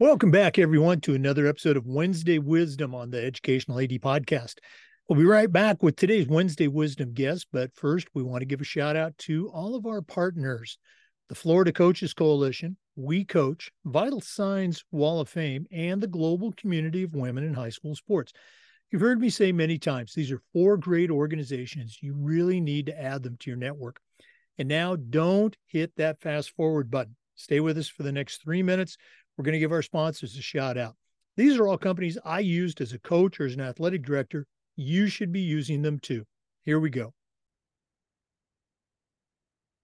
Welcome back, everyone, to another episode of Wednesday Wisdom on the Educational AD Podcast. We'll be right back with today's Wednesday Wisdom guest, but first, we want to give a shout out to all of our partners the Florida Coaches Coalition, We Coach, Vital Signs Wall of Fame, and the Global Community of Women in High School Sports. You've heard me say many times, these are four great organizations. You really need to add them to your network. And now, don't hit that fast forward button. Stay with us for the next three minutes we're going to give our sponsors a shout out. These are all companies I used as a coach or as an athletic director. You should be using them too. Here we go.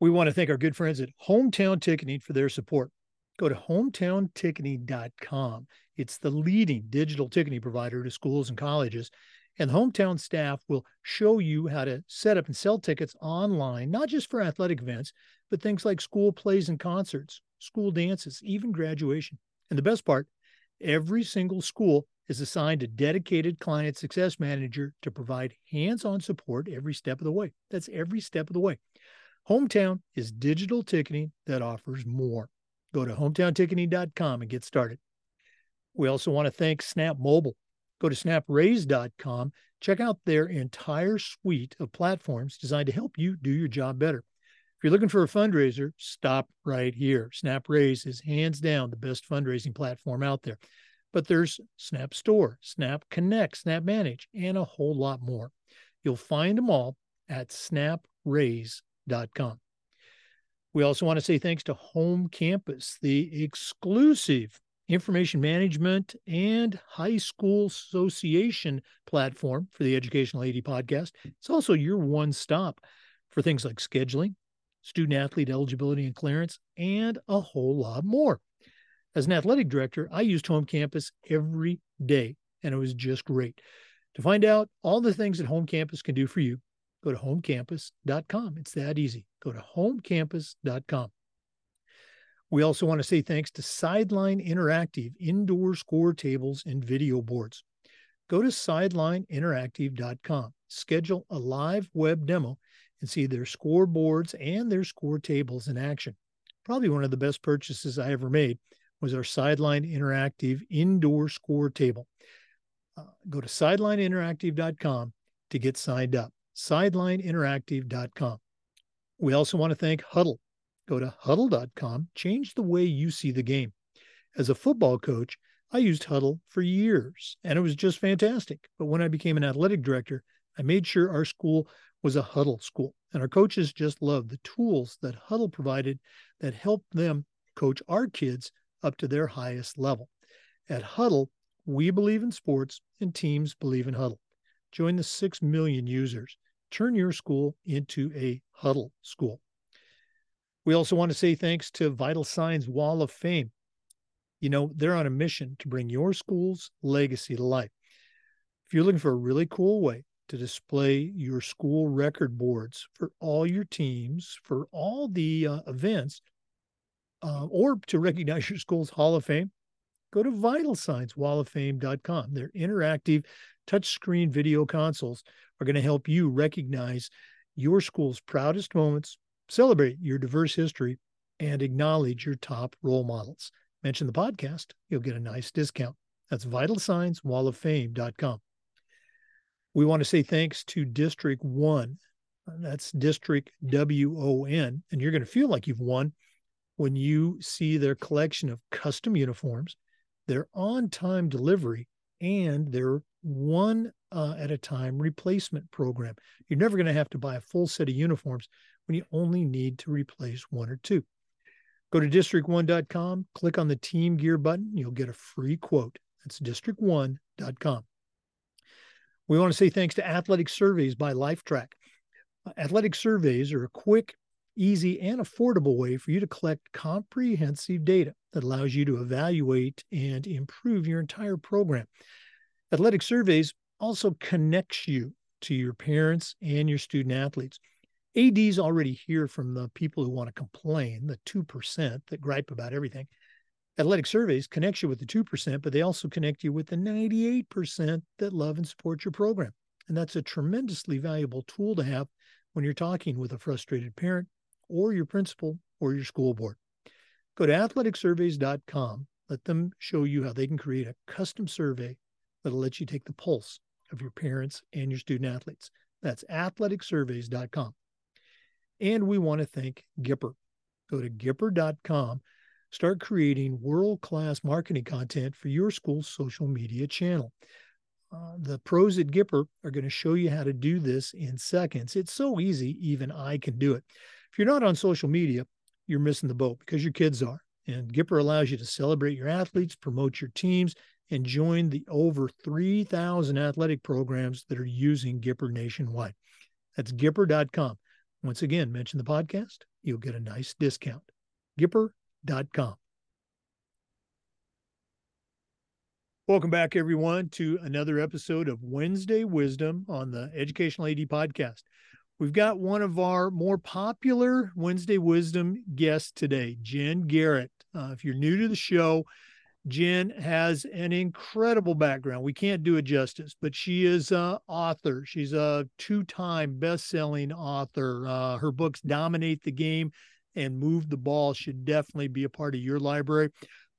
We want to thank our good friends at Hometown Ticketing for their support. Go to hometownticketing.com. It's the leading digital ticketing provider to schools and colleges. And the hometown staff will show you how to set up and sell tickets online, not just for athletic events, but things like school plays and concerts, school dances, even graduation. And the best part, every single school is assigned a dedicated client success manager to provide hands on support every step of the way. That's every step of the way. Hometown is digital ticketing that offers more. Go to hometownticketing.com and get started. We also want to thank Snap Mobile. Go to snapraise.com. Check out their entire suite of platforms designed to help you do your job better you're looking for a fundraiser, stop right here. Snap Raise is hands down the best fundraising platform out there. But there's Snap Store, Snap Connect, Snap Manage, and a whole lot more. You'll find them all at snapraise.com. We also want to say thanks to Home Campus, the exclusive information management and high school association platform for the Educational AD podcast. It's also your one stop for things like scheduling, student athlete eligibility and clearance, and a whole lot more. As an athletic director, I used Home Campus every day, and it was just great. To find out all the things that Home Campus can do for you, go to homecampus.com. It's that easy. Go to homecampus.com. We also want to say thanks to Sideline Interactive indoor score tables and video boards. Go to sidelineinteractive.com, schedule a live web demo, and see their scoreboards and their score tables in action. Probably one of the best purchases I ever made was our Sideline Interactive indoor score table. Uh, go to sidelineinteractive.com to get signed up. Sidelineinteractive.com. We also want to thank Hudl. Go to hudl.com, change the way you see the game. As a football coach, I used Hudl for years and it was just fantastic. But when I became an athletic director, I made sure our school was a Hudl school. And our coaches just loved the tools that Hudl provided that helped them coach our kids up to their highest level. At Hudl, we believe in sports and teams believe in Hudl. Join the 6 million users. Turn your school into a Hudl school. We also want to say thanks to Vital Signs Wall of Fame. You know, they're on a mission to bring your school's legacy to life. If you're looking for a really cool way to display your school record boards for all your teams, for all the uh, events, uh, or to recognize your school's Hall of Fame, go to vitalsignswalloffame.com. Their interactive touchscreen video consoles are going to help you recognize your school's proudest moments, celebrate your diverse history, and acknowledge your top role models. Mention the podcast, you'll get a nice discount. That's vitalsignswalloffame.com. We want to say thanks to District One. That's District W O N. And you're going to feel like you've won when you see their collection of custom uniforms, their on time delivery, and their one uh, at a time replacement program. You're never going to have to buy a full set of uniforms when you only need to replace one or two. Go to district1.com, click on the team gear button, you'll get a free quote. That's district1.com. We want to say thanks to Athletic Surveys by Lifetrack. Athletic surveys are a quick, easy, and affordable way for you to collect comprehensive data that allows you to evaluate and improve your entire program. Athletic surveys also connects you to your parents and your student athletes. ADs already hear from the people who want to complain, the 2% that gripe about everything. Athletic surveys connect you with the 2%, but they also connect you with the 98% that love and support your program. And that's a tremendously valuable tool to have when you're talking with a frustrated parent or your principal or your school board. Go to athleticsurveys.com Let them show you how they can create a custom survey that'll let you take the pulse of your parents and your student athletes. That's athleticsurveys.com. And we want to thank Gipper. Go to gipper.com. Start creating world class marketing content for your school's social media channel. Uh, the pros at Gipper are going to show you how to do this in seconds. It's so easy, even I can do it. If you're not on social media, you're missing the boat because your kids are. And Gipper allows you to celebrate your athletes, promote your teams, and join the over 3,000 athletic programs that are using Gipper nationwide. That's Gipper.com. Once again, mention the podcast, you'll get a nice discount. Gipper.com. Welcome back, everyone, to another episode of Wednesday Wisdom on the Educational AD Podcast. We've got one of our more popular Wednesday Wisdom guests today, Jen Garrett. Uh, if you're new to the show, Jen has an incredible background. We can't do it justice, but she is an author. She's a two-time best-selling author. Uh, her books dominate the game and move the ball should definitely be a part of your library.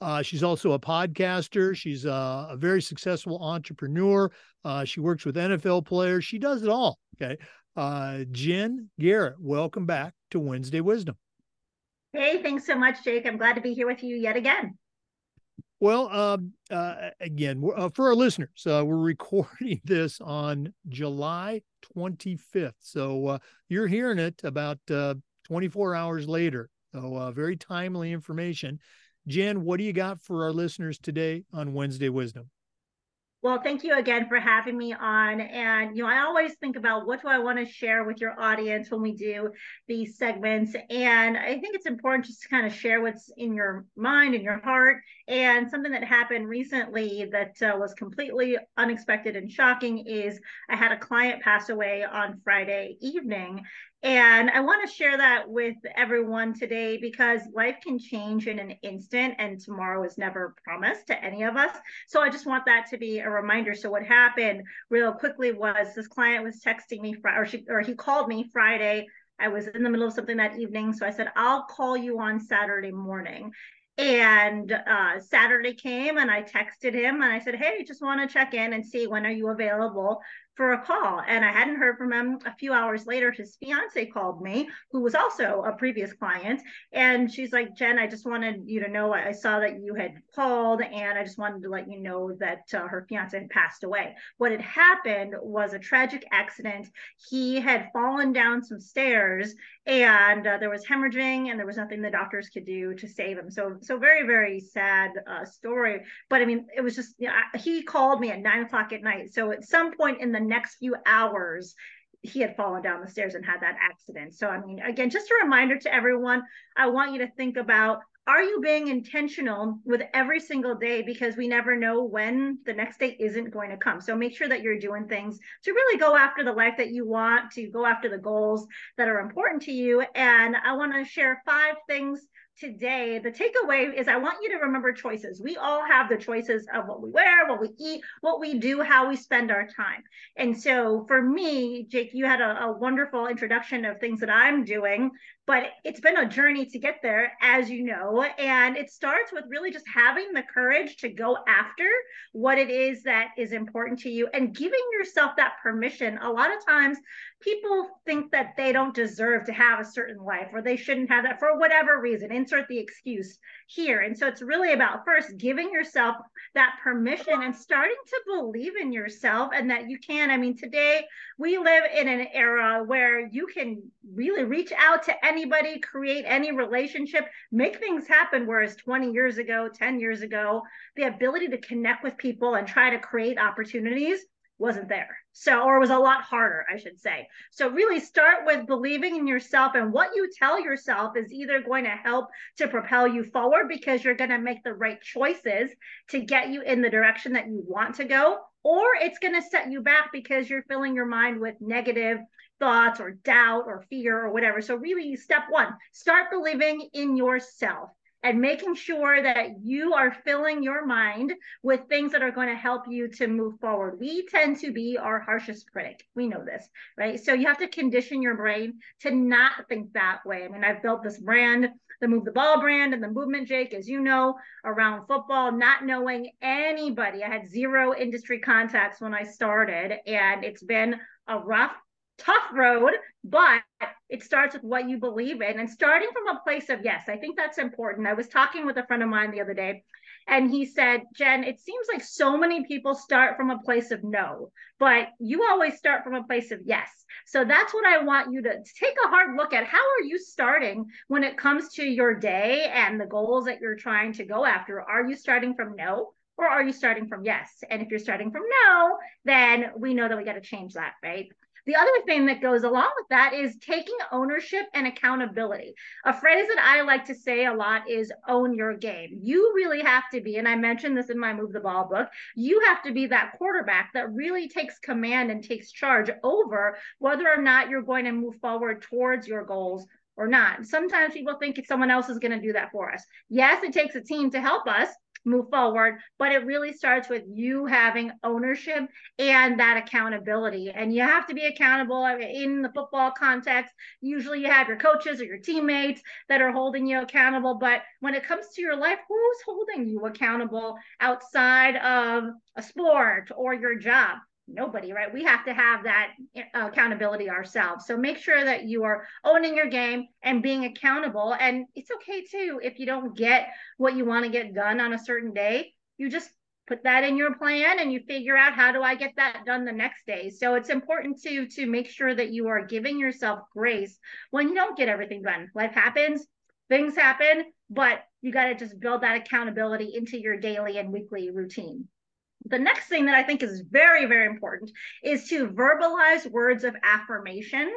Uh, she's also a podcaster. She's a, a very successful entrepreneur. Uh, she works with NFL players. She does it all. Okay. Uh, Jen Garrett, welcome back to Wednesday Wisdom. Hey, thanks so much, Jake. I'm glad to be here with you yet again. Well, um, uh, again, uh, for our listeners, uh, we're recording this on July 25th. So uh, you're hearing it about uh, 24 hours later. So uh, very timely information. Jen, what do you got for our listeners today on Wednesday Wisdom? Well, thank you again for having me on. And, you know, I always think about what do I want to share with your audience when we do these segments. And I think it's important just to kind of share what's in your mind and your heart. And something that happened recently that uh, was completely unexpected and shocking is I had a client pass away on Friday evening. And I want to share that with everyone today because life can change in an instant and tomorrow is never promised to any of us. So I just want that to be a reminder. So what happened real quickly was this client was texting me or she or he called me Friday. I was in the middle of something that evening. So I said, I'll call you on Saturday morning. And uh, Saturday came and I texted him and I said, Hey, just want to check in and see when are you available for a call. And I hadn't heard from him. A few hours later, his fiance called me, who was also a previous client. And she's like, Jen, I just wanted you to know I saw that you had called and I just wanted to let you know that uh, her fiance had passed away. What had happened was a tragic accident. He had fallen down some stairs and uh, there was hemorrhaging and there was nothing the doctors could do to save him. So, so very, very sad uh, story. But I mean, it was just, you know, he called me at nine o'clock at night. So at some point in the next few hours, he had fallen down the stairs and had that accident. So, I mean, again, just a reminder to everyone I want you to think about are you being intentional with every single day? Because we never know when the next day isn't going to come. So make sure that you're doing things to really go after the life that you want to go after the goals that are important to you. And i want to share five things today, the takeaway is I want you to remember choices. We all have the choices of what we wear, what we eat, what we do, how we spend our time. And so for me, Jake, you had a, a wonderful introduction of things that I'm doing, but it's been a journey to get there, as you know. And it starts with really just having the courage to go after what it is that is important to you and giving yourself that permission. A lot of times, people think that they don't deserve to have a certain life or they shouldn't have that for whatever reason. Insert the excuse here. And so it's really about first giving yourself that permission and starting to believe in yourself and that you can. I mean, today we live in an era where you can really reach out to anybody, create any relationship, make things happen. Whereas 20 years ago, 10 years ago, the ability to connect with people and try to create opportunities wasn't there. So, or was a lot harder, I should say. So, really start with believing in yourself, and what you tell yourself is either going to help to propel you forward because you're going to make the right choices to get you in the direction that you want to go, or it's going to set you back because you're filling your mind with negative thoughts or doubt or fear or whatever. So, really, step one, start believing in yourself. And making sure that you are filling your mind with things that are going to help you to move forward. We tend to be our harshest critic. We know this, right? So you have to condition your brain to not think that way. I mean, I've built this brand, the Move the Ball brand and the movement, Jake, as you know, around football, not knowing anybody. I had zero industry contacts when I started, and it's been a rough tough road, but it starts with what you believe in and starting from a place of yes. I think that's important. I was talking with a friend of mine the other day, and he said, Jen, it seems like so many people start from a place of no, but you always start from a place of yes. So that's what I want you to take a hard look at. How are you starting when it comes to your day and the goals that you're trying to go after? Are you starting from no? Or are you starting from yes? And if you're starting from no, then we know that we got to change that, right? The other thing that goes along with that is taking ownership and accountability. A phrase that I like to say a lot is own your game. You really have to be, and I mentioned this in my Move the Ball book, you have to be that quarterback that really takes command and takes charge over whether or not you're going to move forward towards your goals or not. Sometimes people think someone else is going to do that for us. Yes, it takes a team to help us, move forward. But it really starts with you having ownership and that accountability. And you have to be accountable in the football context. Usually you have your coaches or your teammates that are holding you accountable. But when it comes to your life, who's holding you accountable outside of a sport or your job? Nobody, right? We have to have that uh, accountability ourselves. So make sure that you are owning your game and being accountable. And it's okay too if you don't get what you want to get done on a certain day. You just put that in your plan and you figure out how do I get that done the next day. So it's important to to make sure that you are giving yourself grace when you don't get everything done. Life happens, things happen, but you got to just build that accountability into your daily and weekly routine. The next thing that I think is very, very important is to verbalize words of affirmation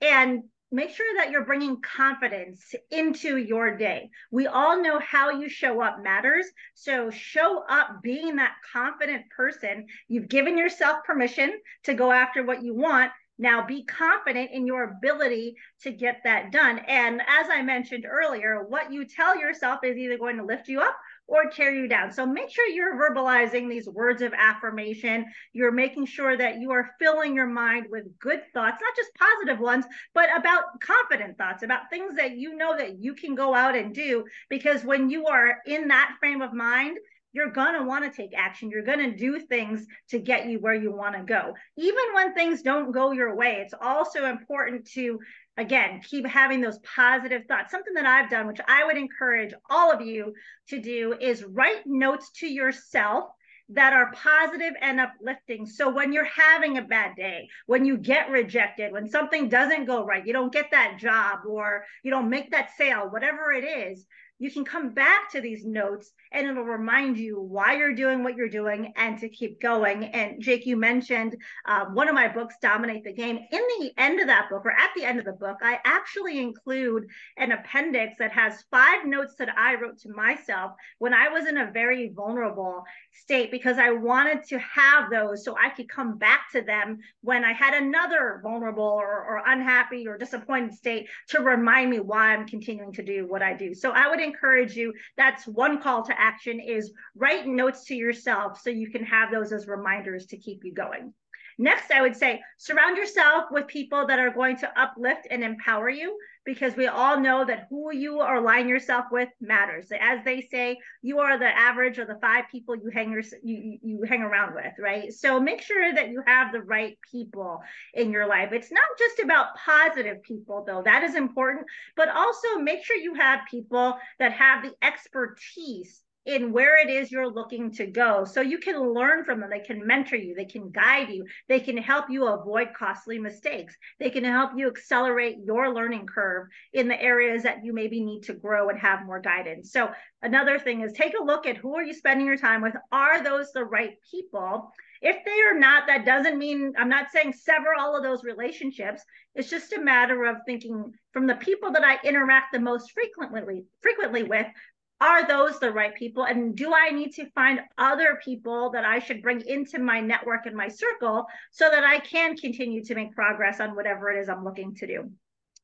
and make sure that you're bringing confidence into your day. We all know how you show up matters. So show up being that confident person. You've given yourself permission to go after what you want. Now be confident in your ability to get that done. And as I mentioned earlier, what you tell yourself is either going to lift you up or tear you down. So make sure you're verbalizing these words of affirmation. You're making sure that you are filling your mind with good thoughts, not just positive ones, but about confident thoughts, about things that you know that you can go out and do. Because when you are in that frame of mind, you're going to want to take action. You're going to do things to get you where you want to go. Even when things don't go your way, it's also important to again, keep having those positive thoughts. Something that I've done, which I would encourage all of you to do, is write notes to yourself that are positive and uplifting. So when you're having a bad day, when you get rejected, when something doesn't go right, you don't get that job or you don't make that sale, whatever it is, you can come back to these notes and it'll remind you why you're doing what you're doing and to keep going. And Jake, you mentioned uh, one of my books, Dominate the Game. In the end of that book, or at the end of the book, I actually include an appendix that has five notes that I wrote to myself when I was in a very vulnerable state because I wanted to have those so I could come back to them when I had another vulnerable or, or unhappy or disappointed state to remind me why I'm continuing to do what I do. So I would encourage you. That's one call to action is write notes to yourself so you can have those as reminders to keep you going. Next, I would say surround yourself with people that are going to uplift and empower you because we all know that who you align yourself with matters. As they say, you are the average of the five people you hang your, you, you hang around with, right? So make sure that you have the right people in your life. It's not just about positive people, though. That is important, but also make sure you have people that have the expertise in where it is you're looking to go. So you can learn from them. They can mentor you, they can guide you, they can help you avoid costly mistakes, they can help you accelerate your learning curve in the areas that you maybe need to grow and have more guidance. So another thing is take a look at who are you spending your time with? Are those the right people? If they are not, that doesn't mean I'm not saying sever all of those relationships. It's just a matter of thinking from the people that I interact the most frequently frequently with, are those the right people and do i need to find other people that i should bring into my network and my circle so that i can continue to make progress on whatever it is i'm looking to do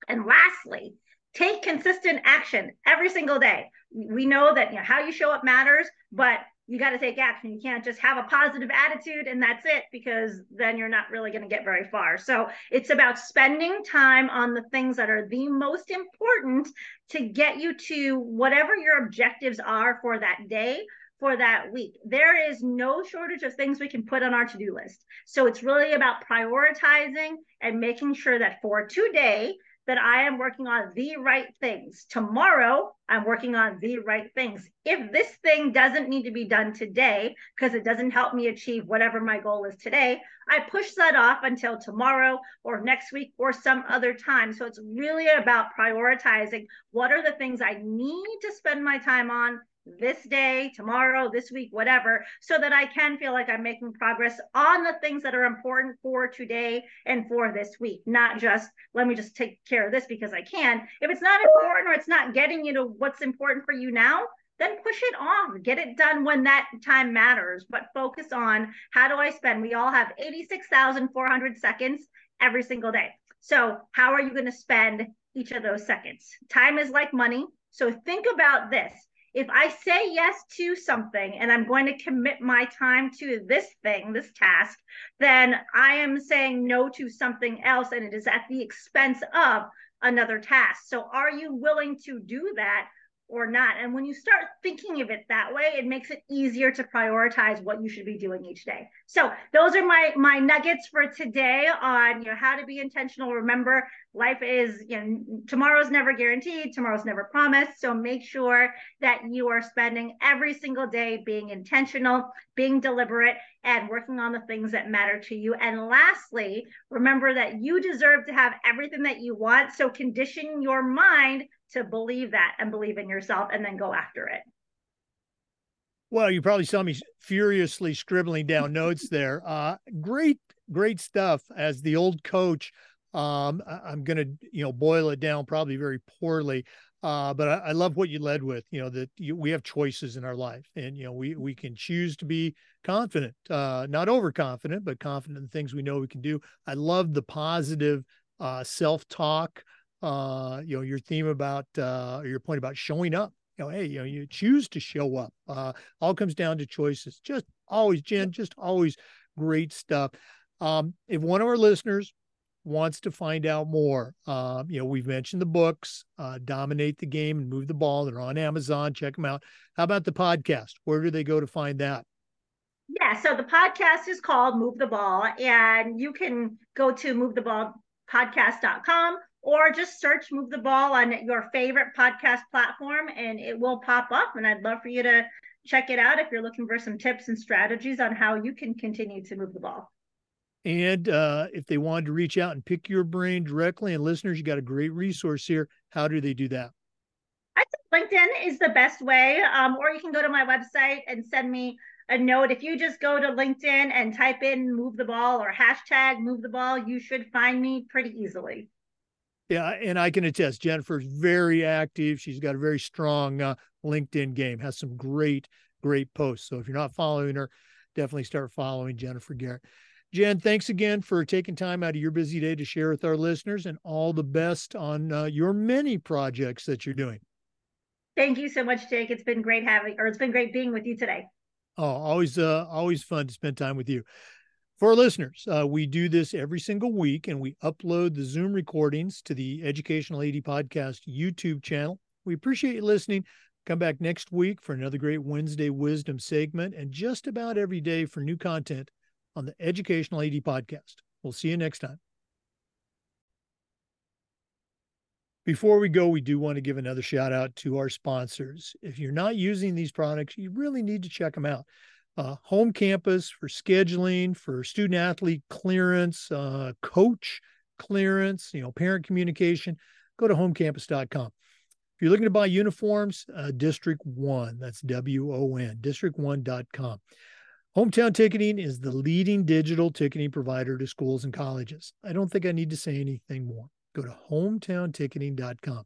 and lastly take consistent action every single day. We know that you know, how you show up matters, but you got to take action. You can't just have a positive attitude and that's it because then you're not really going to get very far. So it's about spending time on the things that are the most important to get you to whatever your objectives are for that day for that week. There is no shortage of things we can put on our to do list. So it's really about prioritizing and making sure that for today, that I am working on the right things. Tomorrow, I'm working on the right things. If this thing doesn't need to be done today because it doesn't help me achieve whatever my goal is today, I push that off until tomorrow or next week or some other time. So it's really about prioritizing what are the things I need to spend my time on this day, tomorrow, this week, whatever, so that I can feel like I'm making progress on the things that are important for today and for this week, not just let me just take care of this because I can. If it's not important or it's not getting you to what's important for you now, then push it off. Get it done when that time matters, but focus on how do I spend? We all have 86,400 seconds every single day. So, how are you going to spend each of those seconds? Time is like money. So, think about this if I say yes to something and I'm going to commit my time to this thing, this task, then I am saying no to something else and it is at the expense of another task. So, are you willing to do that or not. And when you start thinking of it that way, it makes it easier to prioritize what you should be doing each day. So those are my my nuggets for today on you know how to be intentional. Remember, life is you know tomorrow's never guaranteed, tomorrow's never promised. So make sure that you are spending every single day being intentional, being deliberate, and working on the things that matter to you. And lastly, remember that you deserve to have everything that you want. So condition your mind to believe that and believe in yourself and then go after it. Well, you probably saw me furiously scribbling down notes there. Uh, great, great stuff. As the old coach, um, I'm going to, you know, boil it down probably very poorly. Uh, but I, I, love what you led with, you know, that you, we have choices in our life and, you know, we, we can choose to be confident, uh, not overconfident, but confident in things we know we can do. I love the positive uh, self-talk uh, you know, your theme about uh, your point about showing up. You know, hey, you know, you choose to show up. Uh, all comes down to choices. Just always, Jen, just always great stuff. Um, if one of our listeners wants to find out more, uh, you know, we've mentioned the books, uh, Dominate the Game and Move the Ball. They're on Amazon. Check them out. How about the podcast? Where do they go to find that? Yeah, so the podcast is called Move the Ball, and you can go to movetheballpodcast.com or just search Move the Ball on your favorite podcast platform and it will pop up. And I'd love for you to check it out if you're looking for some tips and strategies on how you can continue to move the ball. And uh, if they wanted to reach out and pick your brain directly, and listeners, you got a great resource here. How do they do that? I think LinkedIn is the best way, um, or you can go to my website and send me a note. If you just go to LinkedIn and type in move the ball or hashtag move the ball, you should find me pretty easily. Yeah, and I can attest, Jennifer's very active. She's got a very strong uh, LinkedIn game, has some great, great posts. So if you're not following her, definitely start following Jennifer Garrett. Jen, thanks again for taking time out of your busy day to share with our listeners and all the best on uh, your many projects that you're doing. Thank you so much, Jake. It's been great having, or it's been great being with you today. Oh, always, uh, always fun to spend time with you. For our listeners, uh, we do this every single week and we upload the Zoom recordings to the Educational AD Podcast YouTube channel. We appreciate you listening. Come back next week for another great Wednesday Wisdom segment and just about every day for new content on the Educational AD Podcast. We'll see you next time. Before we go, we do want to give another shout out to our sponsors. If you're not using these products, you really need to check them out uh, home campus for scheduling, for student athlete clearance, uh, coach clearance, you know, parent communication, go to homecampus.com. If you're looking to buy uniforms, uh, District One, that's W O N, district1.com. Hometown Ticketing is the leading digital ticketing provider to schools and colleges. I don't think I need to say anything more. Go to hometownticketing.com.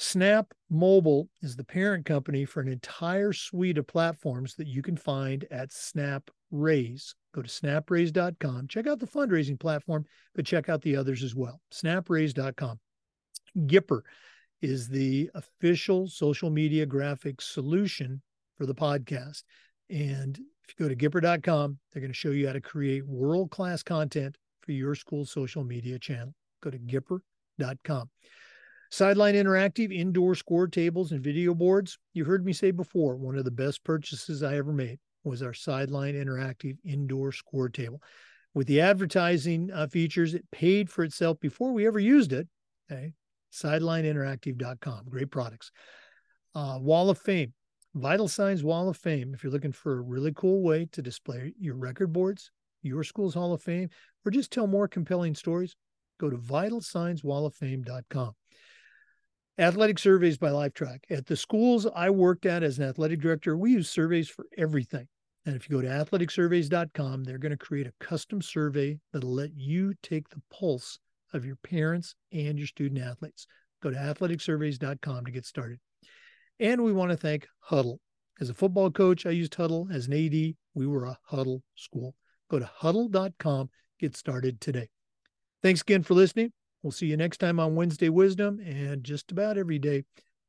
Snap Mobile is the parent company for an entire suite of platforms that you can find at Snap Raise. Go to snapraise.com. Check out the fundraising platform, but check out the others as well. Snapraise.com. Gipper is the official social media graphics solution for the podcast. And if you go to Gipper.com, they're going to show you how to create world class content for your school's social media channel. Go to Gipper.com. Sideline Interactive indoor score tables and video boards. You heard me say before, one of the best purchases I ever made was our Sideline Interactive indoor score table. With the advertising uh, features, it paid for itself before we ever used it. Okay. SidelineInteractive.com. Great products. Uh, Wall of Fame. Vital Signs Wall of Fame. If you're looking for a really cool way to display your record boards, your school's Hall of Fame, or just tell more compelling stories, go to vitalsignswalloffame.com. Athletic surveys by Lifetrack. At the schools I worked at as an athletic director, we use surveys for everything. And if you go to athleticsurveys.com, they're going to create a custom survey that'll let you take the pulse of your parents and your student athletes. Go to athleticsurveys.com to get started. And we want to thank Hudl. As a football coach, I used Hudl. As an AD, we were a Hudl school. Go to hudl.com, get started today. Thanks again for listening. We'll see you next time on Wednesday Wisdom and just about every day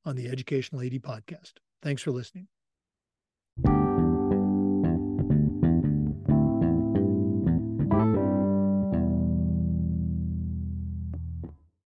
on the Educational AD podcast. Thanks for listening.